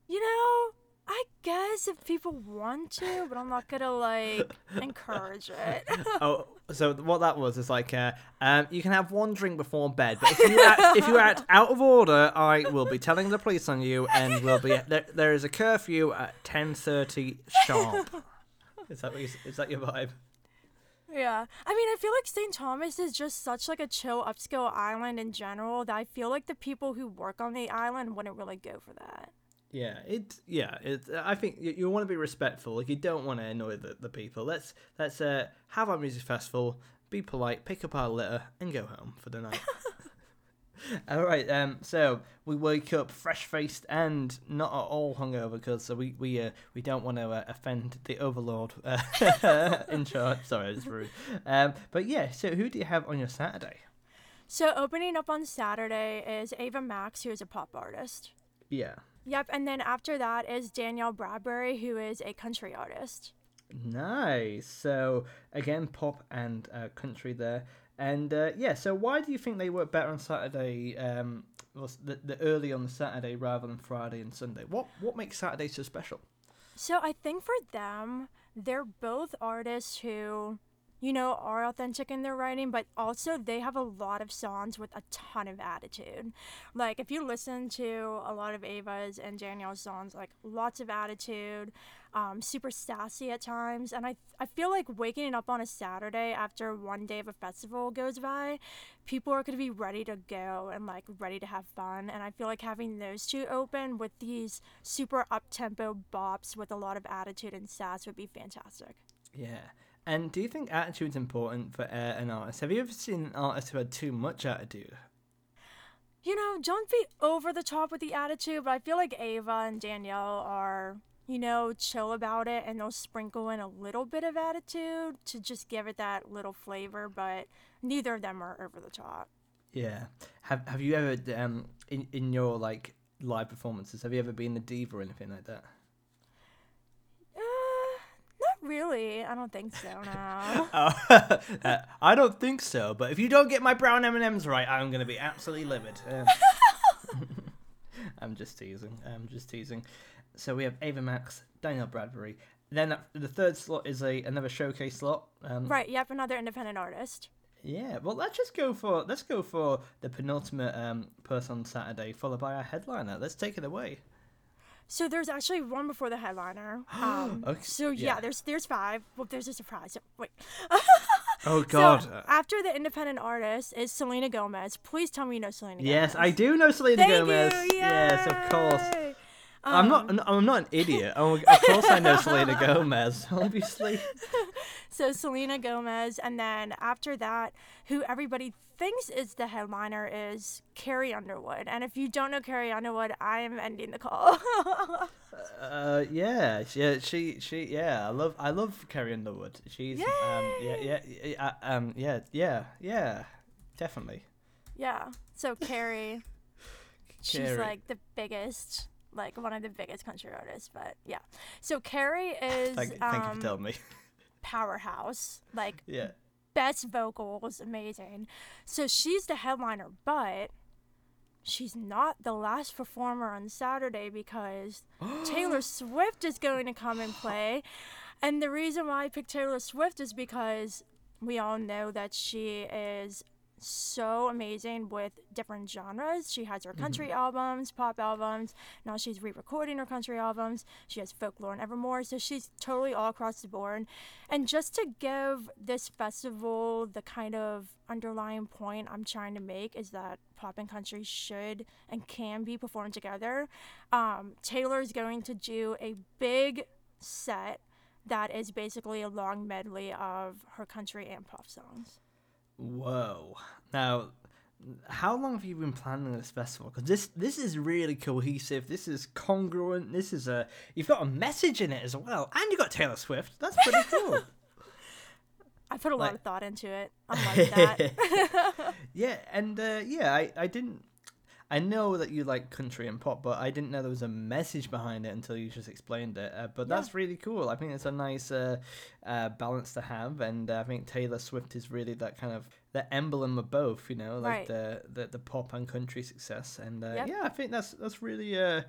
You know, I guess if people want to, but I'm not gonna like encourage it. oh, so what that was is like, uh, um, you can have one drink before bed, but if you act, if you act out of order, I will be telling the police on you, and will be there. There is a curfew at ten thirty sharp. Is that what you, is that your vibe? Yeah. I mean, I feel like St. Thomas is just such like a chill upscale island in general that I feel like the people who work on the island wouldn't really go for that. Yeah, it. Yeah, it. I think you, you want to be respectful. Like you don't want to annoy the, the people. Let's let's uh, have our music festival. Be polite. Pick up our litter and go home for the night. All right. Um. So we wake up fresh faced and not at all hungover because so we we uh, we don't want to uh, offend the overlord uh, in charge. Sorry, it's rude. Um. But yeah. So who do you have on your Saturday? So opening up on Saturday is Ava Max, who is a pop artist. Yeah. Yep, and then after that is Danielle Bradbery, who is a country artist. Nice. So again, pop and uh, country there. And uh, yeah, so why do you think they work better on Saturday? Um, the, the early on the Saturday rather than Friday and Sunday. What what makes Saturday so special? So I think for them, they're both artists who, you know, are authentic in their writing, but also they have a lot of songs with a ton of attitude. Like if you listen to a lot of Ava's and Danielle's songs, like lots of attitude, um, super sassy at times, and I I feel like waking up on a Saturday after one day of a festival goes by, people are gonna be ready to go and like ready to have fun, and I feel like having those two open with these super up tempo bops with a lot of attitude and sass would be fantastic. Yeah. And do you think attitude's important for uh, an artist? Have you ever seen an artist who had too much attitude? You know, don't be over the top with the attitude, but I feel like Ava and Danielle are, you know, chill about it and they'll sprinkle in a little bit of attitude to just give it that little flavor, but neither of them are over the top. Yeah. Have Have you ever um in in your like live performances? Have you ever been a diva or anything like that? Really. I don't think so, no. Oh, uh, I don't think so. But if you don't get my brown M and M's right, I'm gonna be absolutely livid. Um, I'm just teasing. I'm just teasing. So we have Ava Max, Danielle Bradbery. Then the third slot is a another showcase slot. Um, right, yep, another independent artist. Yeah. Well, let's just go for let's go for the penultimate um, person on Saturday, followed by our headliner. Let's take it away. So there's actually one before the headliner. Um, Okay, So yeah, yeah. there's there's five. Well, there's a surprise. Wait. Oh God. So after the independent artist is Selena Gomez. Please tell me you know Selena yes, I do know Selena Thank Gomez. you. Yes, of course. Yay! I'm Um, not. I'm not an idiot. Oh, of course, I know Selena Gomez. Obviously. So Selena Gomez, and then after that, who everybody thinks is the headliner is Carrie Underwood. And if you don't know Carrie Underwood, I am ending the call. Uh, yeah, yeah, she, she, yeah. I love, I love Carrie Underwood. She's, um, yeah, yeah, yeah, uh, um, yeah, yeah, yeah, definitely. yeah. So Carrie, she's Carrie. like the biggest, like one of the biggest country artists. But yeah. So Carrie is Thank, thank you um, for telling me. powerhouse. Like Yeah. best vocals, amazing. So she's the headliner, but she's not the last performer on Saturday because Taylor Swift is going to come and play. And the reason why I picked Taylor Swift is because we all know that she is so amazing with different genres. She has her country albums, pop albums. Now she's re-recording her country albums. She has folklore and evermore. So she's totally all across the board. And just to give this festival the kind of underlying point I'm trying to make is that pop and country should and can be performed together. Um, Taylor is going to do a big set that is basically a long medley of her country and pop songs. Whoa. Now, how long have you been planning this festival? Because this this is really cohesive. This is congruent. This is a you've got a message in it as well, and you got Taylor Swift. That's pretty cool. I put a lot of thought into it. I like that. yeah, and uh, yeah, I, I didn't. I know that you like country and pop, but I didn't know there was a message behind it until you just explained it. Uh, but Yeah. that's really cool. I think it's a nice uh, uh, balance to have, and uh, I think Taylor Swift is really that kind of the emblem of both. You know, like Right. the, the the pop and country success. And uh, Yep. yeah, I think that's that's really. Uh,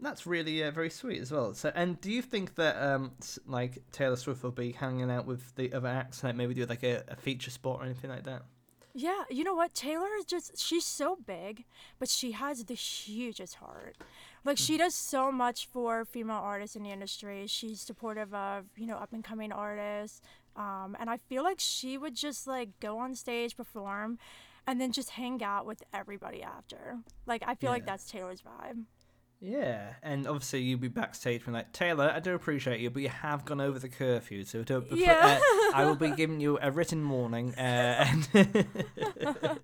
that's really uh, very sweet as well. So, and do you think that um like Taylor Swift will be hanging out with the other acts, like maybe do like a, a feature spot or anything like that? Yeah, you know what? Taylor is just, she's so big, but she has the hugest heart. Like, she does so much for female artists in the industry. She's supportive of, you know, up and coming artists. Um, and I feel like she would just, like, go on stage, perform, and then just hang out with everybody after. Like, I feel like that's Taylor's vibe. Yeah, and obviously you'll be backstage being like, Taylor, I do appreciate you, but you have gone over the curfew, so don't. Yeah. uh, I will be giving you a written warning. Uh, and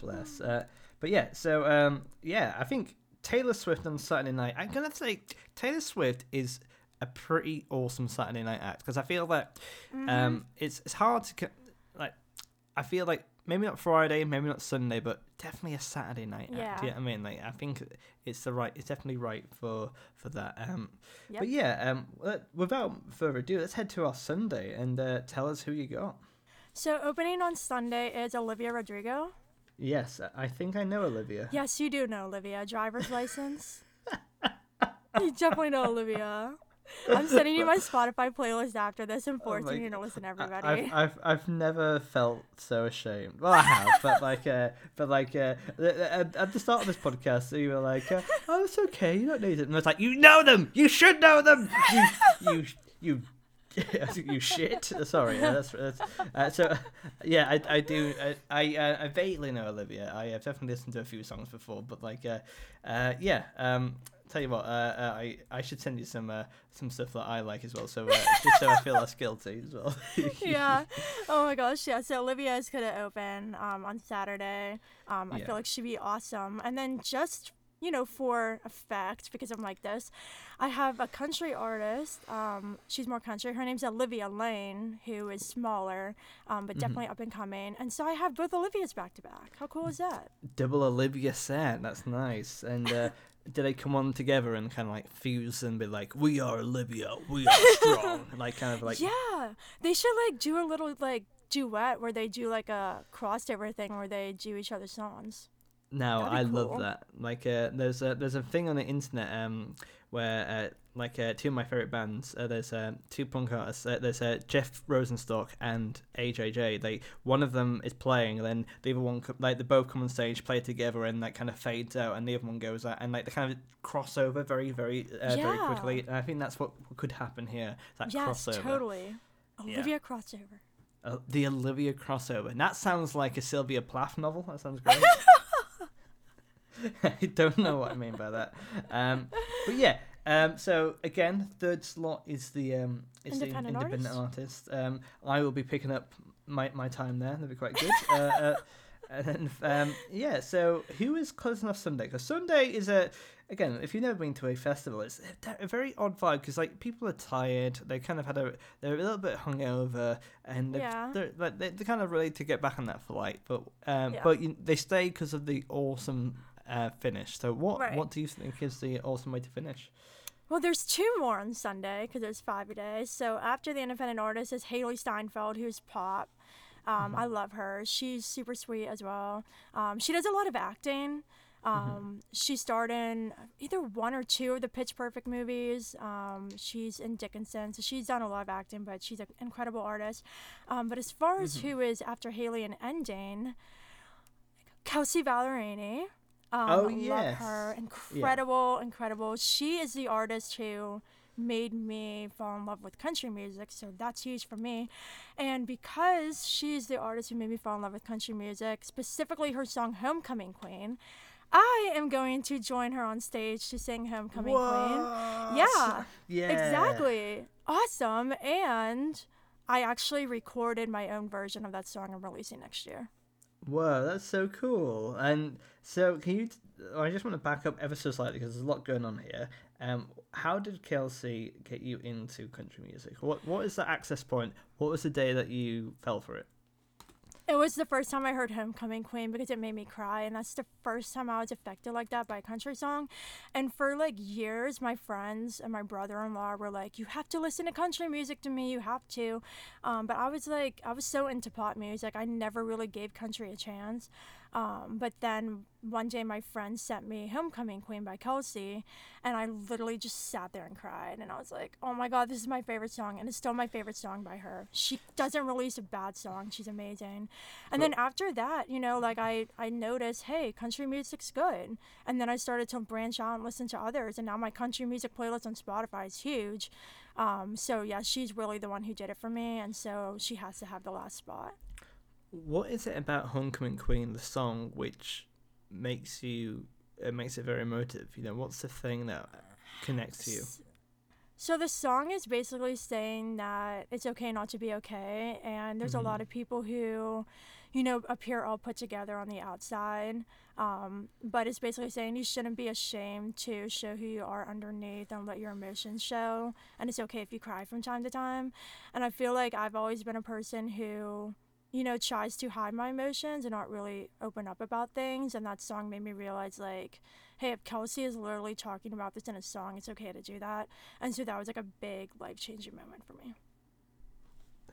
Bless. Uh, but yeah, so um, yeah, I think Taylor Swift on Saturday night. I'm gonna say Taylor Swift is a pretty awesome Saturday night act because I feel that Mm-hmm. um, it's it's hard to like. I feel like maybe not Friday, maybe not Sunday, but definitely a Saturday night Yeah. act. Yeah, I mean, like I think it's the right. It's definitely right for for that. Um, Yep. but yeah, um, let- without further ado, let's head to our Sunday and uh, tell us who you got. So opening on Sunday is Olivia Rodrigo. Yes, I think I know Olivia. Yes, you do know Olivia. Driver's license. you definitely know Olivia. I'm sending you my Spotify playlist after this and Oh forcing you to listen everybody. I've, I've I've never felt so ashamed. Well, I have, but like, uh, but like, uh, at, at the start of this podcast, you were like, uh, "Oh, it's okay, you don't need it," and I was like, "You know them, you should know them, you, you, you." you shit. Sorry, uh, that's, that's uh, so. Yeah, I, I do. I I, uh, I vaguely know Olivia. I have definitely listened to a few songs before, but like, uh, uh, yeah. Um, tell you what, uh, uh, I I should send you some uh, some stuff that I like as well. So uh, just so I feel less guilty as well. yeah. Oh my gosh. Yeah. So Olivia is gonna open um, on Saturday. Um, I Yeah. feel like she'd be awesome. And then just you know for effect because I'm like this, I have a country artist. Um, she's more country. Her name's Olivia Lane, who is smaller, um, but definitely up and coming. And so I have both Olivias back to back. How cool is that? Double Olivia set. That's nice. And uh, do they come on together and kind of like fuse and be like, "We are Olivia, we are strong," like kind of like yeah, they should like do a little like duet where they do like a crossover thing where they do each other's songs. No, I cool. love that. Like, uh, there's a there's a thing on the internet um where uh, like uh, two of my favorite bands. Uh, there's uh, two punk artists. Uh, there's uh, Jeff Rosenstock and AJJ. They one of them is playing, and then the other one co- like they both come on stage, play together, and like kind of fades out, and the other one goes out, and like they kind of cross over very very uh, very quickly. And I think that's what could happen here. That yes, crossover. totally. Yeah. Olivia crossover. Uh, the Olivia crossover. And that sounds like a Sylvia Plath novel. That sounds great. I don't know what I mean by that. Um, but yeah. Um, so again, third slot is the um, is Independent the independent artist? Um, I will be picking up my, my time there. That'll be quite good. uh, uh, and um, yeah. So who is closing off Sunday? Because Sunday is a again, if you've never been to a festival, it's a, a very odd vibe because like people are tired. They kind of had a they're a little bit hungover, and they're, Yeah. they're like they they're kind of ready to get back on that flight. But um, Yeah. but you, they stay because of the awesome uh, finish. So what Right. what do you think is the awesome way to finish? Well, there's two more on Sunday because there's five a day. So after the independent artist is Hailee Steinfeld, who's pop. Um, I love her. She's super sweet as well. Um, she does a lot of acting. Um, She starred in either one or two of the Pitch Perfect movies. Um, she's in Dickinson, so she's done a lot of acting, but she's an incredible artist. Um, but as far as who is after Hailee and Ending, Kelsea Ballerini. Um, Oh, love her. Incredible, incredible. She is the artist who made me fall in love with country music, so that's huge for me. And because she's the artist who made me fall in love with country music, specifically her song Homecoming Queen, I am going to join her on stage to sing Homecoming Queen. Yeah, Yeah. Exactly. Awesome. And I actually recorded my own version of that song I'm releasing next year. Whoa, that's so cool. And so, can you? I just want to back up ever so slightly because there's a lot going on here. Um, how did Kelsea get you into country music? What What is the access point? What was the day that you fell for it? It was the first time I heard Homecoming Queen because it made me cry, and that's the first time I was affected like that by a country song. And for like years, my friends and my brother in law were like, You have to listen to country music to me, you have to. Um, but I was like, I was so into pop music, I never really gave country a chance. Um, but then one day, my friend sent me Homecoming Queen by Kelsea, and I literally just sat there and cried. And I was like, oh my God, this is my favorite song. And it's still my favorite song by her. She doesn't release a bad song, she's amazing. And then after that, you know, like I, I noticed, hey, country music's good. And then I started to branch out and listen to others. And now my country music playlist on Spotify is huge. Um, so yeah, she's really the one who did it for me. And so she has to have the last spot. What is it about Homecoming Queen, the song, which makes you it makes it very emotive? You know, what's the thing that connects to you? So the song is basically saying that it's okay not to be okay, and there's Mhm. a lot of people who, you know, appear all put together on the outside, um, but it's basically saying you shouldn't be ashamed to show who you are underneath and let your emotions show, and it's okay if you cry from time to time. And I feel like I've always been a person who, you know, tries to hide my emotions and not really open up about things, and that song made me realize like hey, if Kelsea is literally talking about this in a song, it's okay to do that. And so that was like a big life changing moment for me.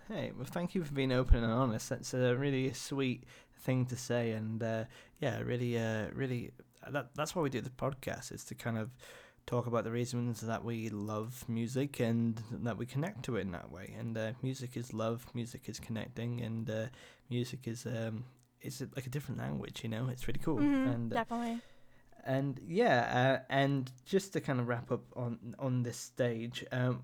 Hey, well, thank you for being open and honest. That's a really sweet thing to say, and uh, yeah, really, uh, really, that that's why we do the podcast is to kind of talk about the reasons that we love music and that we connect to it in that way. And uh, music is love, music is connecting, and uh, music is um, it's like a different language. You know, it's really cool. Mhm, and uh, definitely. and yeah, uh, and just to kind of wrap up on on this stage, um,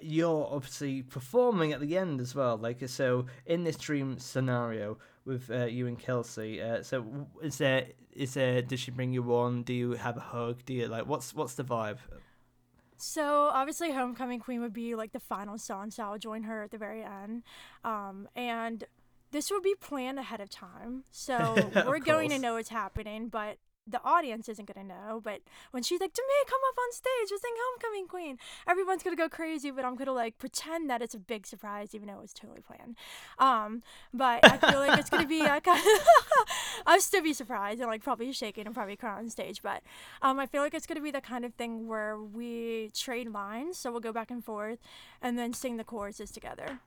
you're obviously performing at the end as well. Like so, in this dream scenario with uh, you and Kelsea. Uh, so is there is there? Does she bring you on? Do you have a hug? Do you like what's what's the vibe? So obviously, Homecoming Queen would be like the final song, so I'll join her at the very end. Um, and this would be planned ahead of time, so we're going to know what's happening, but the audience isn't going to know. But when she's like, "To me, come up on stage and sing Homecoming Queen," everyone's gonna go crazy. But I'm gonna like pretend that it's a big surprise, even though it was totally planned. Um, but I feel like it's gonna be a kind I'll still be surprised and like probably shaking and probably cry on stage. But um, I feel like it's gonna be the kind of thing where we trade lines, so we'll go back and forth, and then sing the choruses together.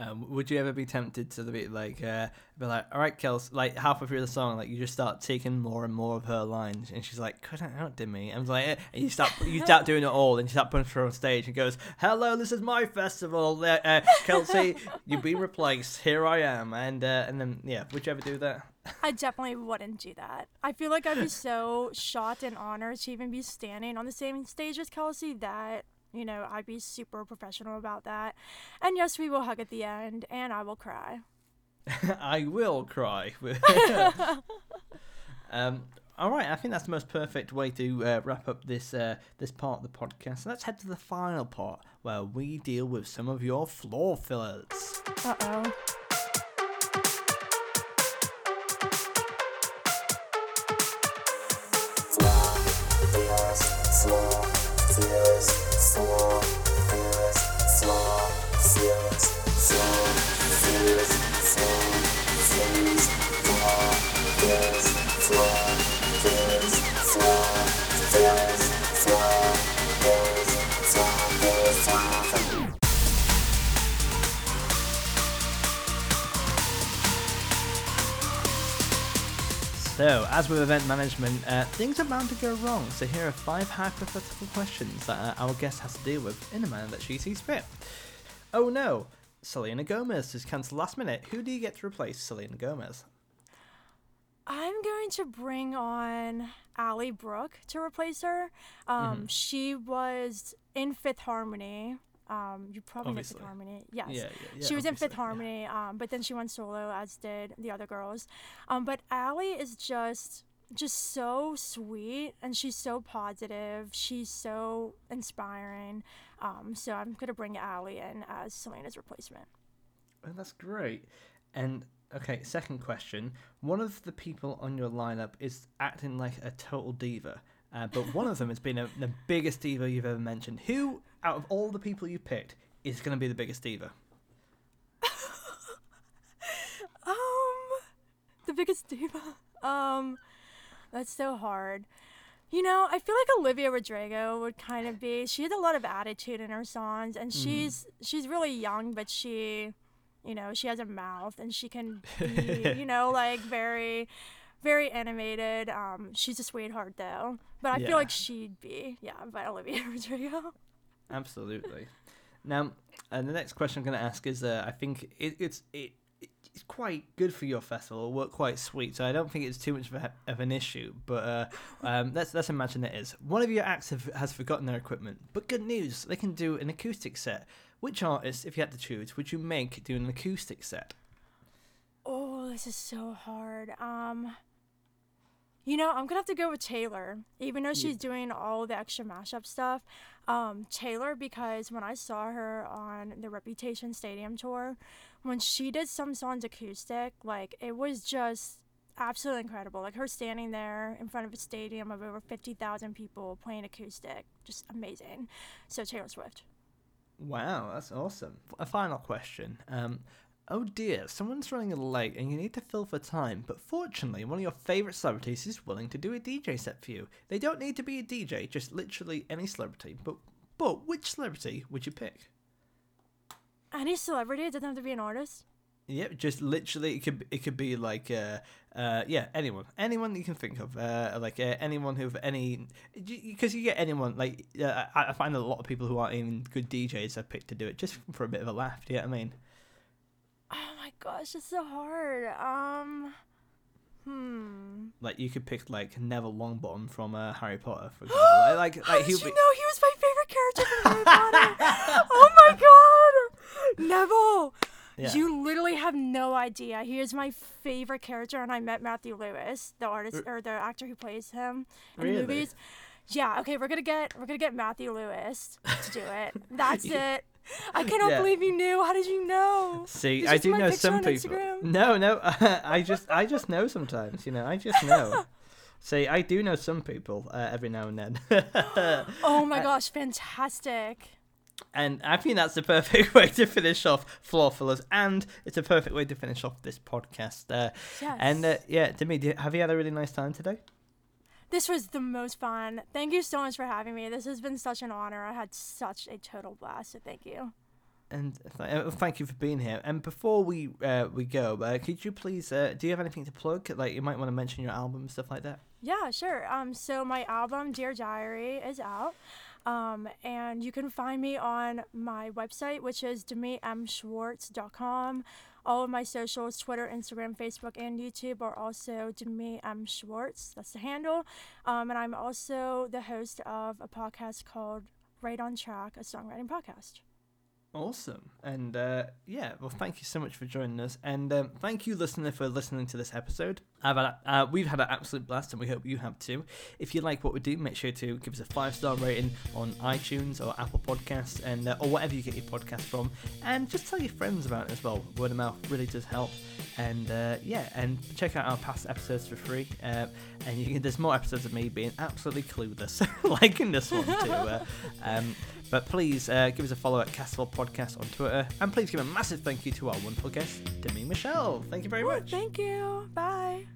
Um, would you ever be tempted to be like, uh, be like, all right, Kels, like halfway through the song, like you just start taking more and more of her lines, and she's like, cut it out, Demi. And like, eh, and you start, you start doing it all, and you start putting her on stage, and goes, hello, this is my festival, uh, uh, Kelsea, you've been replaced, here I am, and uh, and then yeah, would you ever do that? I definitely wouldn't do that. I feel like I'd be so shocked and honored to even be standing on the same stage as Kelsea that, you know, I'd be super professional about that. And yes, we will hug at the end, and I will cry. I will cry. um, all right, I think that's the most perfect way to uh, wrap up this uh, this part of the podcast. So let's head to the final part where we deal with some of your floor fillers. Uh oh. Podcast. So, as with event management, uh, things are bound to go wrong. So, here are five hypothetical questions that uh, our guest has to deal with in a manner that she sees fit. Oh no, Selena Gomez is cancelled last minute. Who do you get to replace Selena Gomez? I'm going to bring on Ally Brooke to replace her. Um, She was in Fifth Harmony. Um, you probably know Fifth Harmony. Yes. Yeah, yeah, yeah. she was in Fifth obviously, yeah. Harmony, um, but then she went solo, as did the other girls. Um, but Ally is just just so sweet and she's so positive. She's so inspiring. Um, so I'm gonna bring Ally in as Selena's replacement. Oh, that's great. And okay, second question. One of the people on your lineup is acting like a total diva, uh, but one of them has been a, the biggest diva you've ever mentioned. Who, out of all the people you picked, is going to be the biggest diva? Um, the biggest diva. Um, that's so hard. You know, I feel like Olivia Rodrigo would kind of be. She has a lot of attitude in her songs, and she's she's really young, but she, you know, she has a mouth, and she can be, you know, like very, very animated. Um, she's a sweetheart though, but I Yeah. feel like she'd be, yeah, by Olivia Rodrigo. Absolutely. Now, and the next question I'm going to ask is, uh, I think it, it's it, it's quite good for your festival. It'll work quite sweet, so I don't think it's too much of, a, of an issue. But uh, um, let's let's imagine it is. One of your acts have, has forgotten their equipment, but good news, they can do an acoustic set. Which artist, if you had to choose, would you make do an acoustic set? Oh, this is so hard. Um, You know, I'm gonna have to go with Taylor, even though she's doing all the extra mashup stuff. Um, Taylor, because when I saw her on the Reputation Stadium tour, when she did some songs acoustic, like it was just absolutely incredible. Like her standing there in front of a stadium of over 50,000 people playing acoustic, just amazing. So Taylor Swift. Wow, that's awesome. A final question. Um, oh dear, someone's running late and you need to fill for time, but fortunately, one of your favourite celebrities is willing to do a DJ set for you. They don't need to be a DJ, just literally any celebrity. But but which celebrity would you pick? Any celebrity, it doesn't have to be an artist. Yep, just literally it could it could be like uh uh yeah anyone anyone you can think of uh like uh, anyone who've any because you get anyone like uh, I, I find a lot of people who aren't even good DJs have picked to do it just for a bit of a laugh. Do you know what I mean? Gosh, it's so hard. Um, hmm. Like you could pick like Neville Longbottom from uh, Harry Potter, for example. like like, How did you be. know he was my favorite character from Harry Potter? oh my god, Neville! Yeah. You literally have no idea. He is my favorite character, and I met Matthew Lewis, the artist or the actor who plays him in Really? movies. Yeah, okay, we're gonna get we're gonna get Matthew Lewis to do it. That's it. I cannot Yeah. believe you knew. How did you know? See, I do know some people. Instagram. No, no, I just I just know sometimes. You know, I just know. See, I do know some people uh, every now and then. Oh my gosh, fantastic. And I think that's the perfect way to finish off Floor Fillers, and it's a perfect way to finish off this podcast. Uh, Yes. And uh, yeah, Demi, have you had a really nice time today? This was the most fun. Thank you so much for having me. This has been such an honor. I had such a total blast. So thank you. And th- uh, thank you for being here. And before we uh, we go, uh, could you please, uh, do you have anything to plug? Like you might want to mention your album, and stuff like that. Yeah, sure. Um, so my album Dear Diary is out. Um, and you can find me on my website, which is DemiMSchwartz.com. All of my socials, Twitter, Instagram, Facebook, and YouTube are also Demi M. Schwartz. That's the handle. Um, and I'm also the host of a podcast called Right on Track, a songwriting podcast. Awesome. And uh, yeah, well, thank you so much for joining us. And um, thank you, listener, for listening to this episode. I've had uh, we've had an absolute blast, and we hope you have too. If you like what we do, make sure to give us a five star rating on iTunes or Apple Podcasts, and uh, or whatever you get your podcast from. And just tell your friends about it as well. Word of mouth really does help. And uh, yeah, and check out our past episodes for free. Uh, and you can, there's more episodes of me being absolutely clueless, like in this one too. Uh, um, but please uh, give us a follow at Castle Podcast on Twitter, and please give a massive thank you to our wonderful guest, Demi Michelle. Thank you very much. Thank you. Bye.